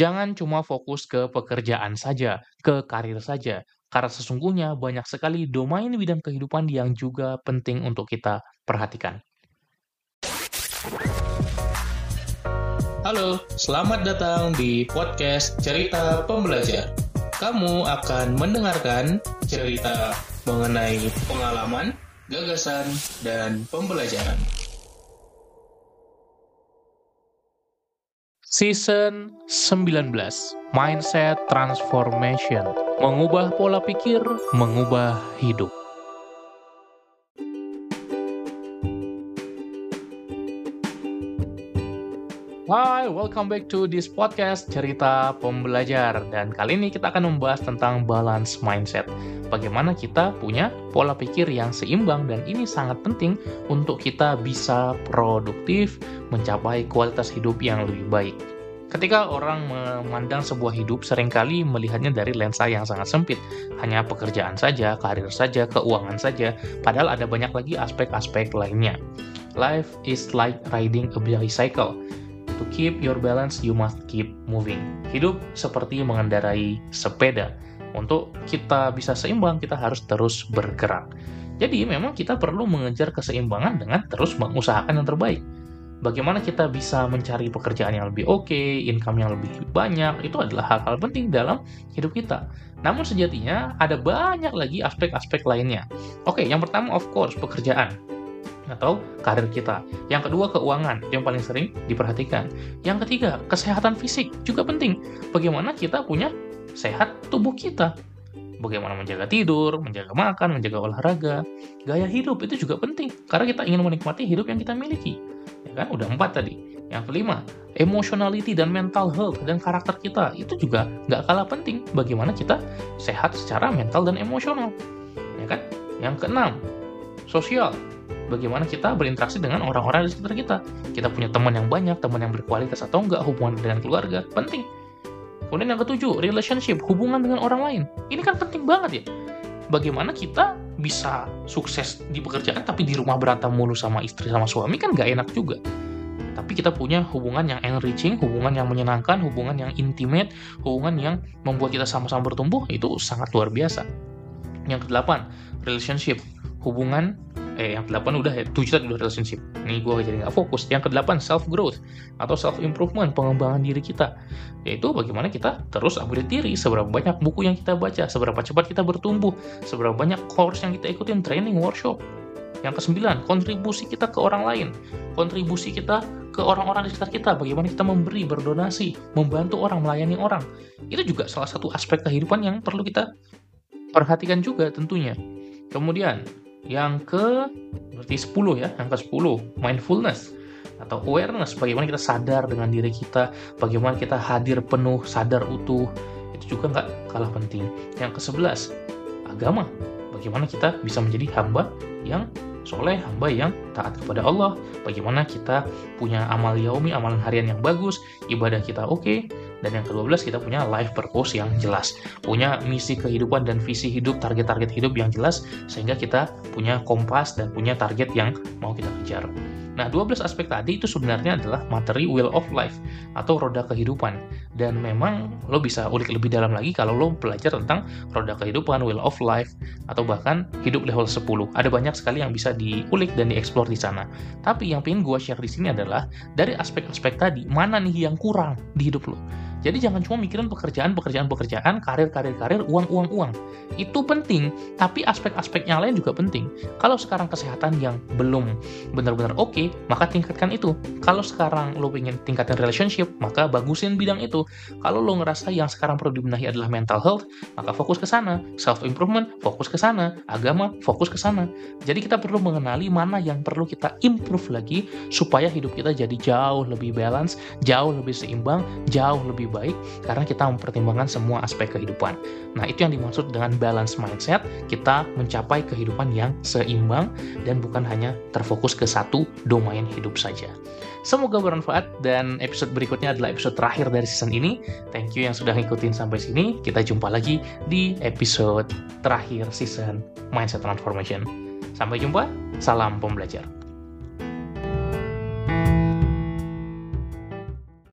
Jangan cuma fokus ke pekerjaan saja, ke karir saja, karena sesungguhnya banyak sekali domain bidang kehidupan yang juga penting untuk kita perhatikan. Halo, selamat datang di podcast Cerita Pembelajar. Kamu akan mendengarkan cerita mengenai pengalaman, gagasan, dan pembelajaran. Season 19 Mindset Transformation. Mengubah pola pikir, mengubah hidup Hai, welcome back to this podcast Cerita Pembelajar Dan kali ini kita akan membahas tentang balance mindset Bagaimana kita punya pola pikir yang seimbang Dan ini sangat penting untuk kita bisa produktif Mencapai kualitas hidup yang lebih baik Ketika orang memandang sebuah hidup, sering kali melihatnya dari lensa yang sangat sempit. Hanya pekerjaan saja, karir saja, keuangan saja, padahal ada banyak lagi aspek-aspek lainnya. Life is like riding a bicycle. To keep your balance, you must keep moving. Hidup seperti mengendarai sepeda. Untuk kita bisa seimbang, kita harus terus bergerak. Jadi memang kita perlu mengejar keseimbangan dengan terus mengusahakan yang terbaik bagaimana kita bisa mencari pekerjaan yang lebih oke, okay, income yang lebih banyak, itu adalah hal-hal penting dalam hidup kita. Namun sejatinya ada banyak lagi aspek-aspek lainnya. Oke, okay, yang pertama of course pekerjaan atau karir kita. Yang kedua keuangan yang paling sering diperhatikan. Yang ketiga kesehatan fisik juga penting. Bagaimana kita punya sehat tubuh kita. Bagaimana menjaga tidur, menjaga makan, menjaga olahraga, gaya hidup itu juga penting karena kita ingin menikmati hidup yang kita miliki ya kan udah empat tadi yang kelima emotionality dan mental health dan karakter kita itu juga nggak kalah penting bagaimana kita sehat secara mental dan emosional ya kan yang keenam sosial bagaimana kita berinteraksi dengan orang-orang di sekitar kita. Kita punya teman yang banyak teman yang berkualitas atau enggak hubungan dengan keluarga penting. Kemudian yang ketujuh relationship hubungan dengan orang lain. Ini kan penting banget ya. Bagaimana kita bisa sukses di pekerjaan tapi di rumah berantem mulu sama istri sama suami kan gak enak juga. Tapi kita punya hubungan yang enriching, hubungan yang menyenangkan, hubungan yang intimate, hubungan yang membuat kita sama-sama bertumbuh itu sangat luar biasa. Yang kedelapan, relationship, hubungan eh yang ke-8 udah ya, 7 tadi udah relationship. Ini gue jadi nggak fokus. Yang ke-8 self growth atau self improvement, pengembangan diri kita. Yaitu bagaimana kita terus upgrade diri, seberapa banyak buku yang kita baca, seberapa cepat kita bertumbuh, seberapa banyak course yang kita ikutin, training, workshop. Yang ke-9, kontribusi kita ke orang lain. Kontribusi kita ke orang-orang di sekitar kita, bagaimana kita memberi, berdonasi, membantu orang, melayani orang. Itu juga salah satu aspek kehidupan yang perlu kita perhatikan juga tentunya. Kemudian, yang ke berarti 10 ya, yang ke 10 mindfulness atau awareness, bagaimana kita sadar dengan diri kita, bagaimana kita hadir penuh, sadar utuh, itu juga nggak kalah penting. Yang ke 11 agama, bagaimana kita bisa menjadi hamba yang soleh, hamba yang taat kepada Allah, bagaimana kita punya amal yaumi, amalan harian yang bagus, ibadah kita oke, okay, dan yang ke-12 kita punya life purpose yang jelas. Punya misi kehidupan dan visi hidup, target-target hidup yang jelas sehingga kita punya kompas dan punya target yang mau kita kejar. Nah, 12 aspek tadi itu sebenarnya adalah materi wheel of life atau roda kehidupan. Dan memang lo bisa ulik lebih dalam lagi kalau lo belajar tentang roda kehidupan, wheel of life, atau bahkan hidup level 10. Ada banyak sekali yang bisa diulik dan dieksplor di sana. Tapi yang pengen gue share di sini adalah dari aspek-aspek tadi, mana nih yang kurang di hidup lo jadi jangan cuma mikirin pekerjaan, pekerjaan, pekerjaan, karir, karir, karir, uang, uang, uang. Itu penting, tapi aspek-aspek yang lain juga penting. Kalau sekarang kesehatan yang belum benar-benar oke, okay, maka tingkatkan itu. Kalau sekarang lo pengen tingkatin relationship, maka bagusin bidang itu. Kalau lo ngerasa yang sekarang perlu dibenahi adalah mental health, maka fokus ke sana. Self improvement, fokus ke sana. Agama, fokus ke sana. Jadi kita perlu mengenali mana yang perlu kita improve lagi supaya hidup kita jadi jauh lebih balance, jauh lebih seimbang, jauh lebih baik karena kita mempertimbangkan semua aspek kehidupan. Nah, itu yang dimaksud dengan balance mindset, kita mencapai kehidupan yang seimbang dan bukan hanya terfokus ke satu domain hidup saja. Semoga bermanfaat dan episode berikutnya adalah episode terakhir dari season ini. Thank you yang sudah ngikutin sampai sini. Kita jumpa lagi di episode terakhir season Mindset Transformation. Sampai jumpa, salam pembelajar.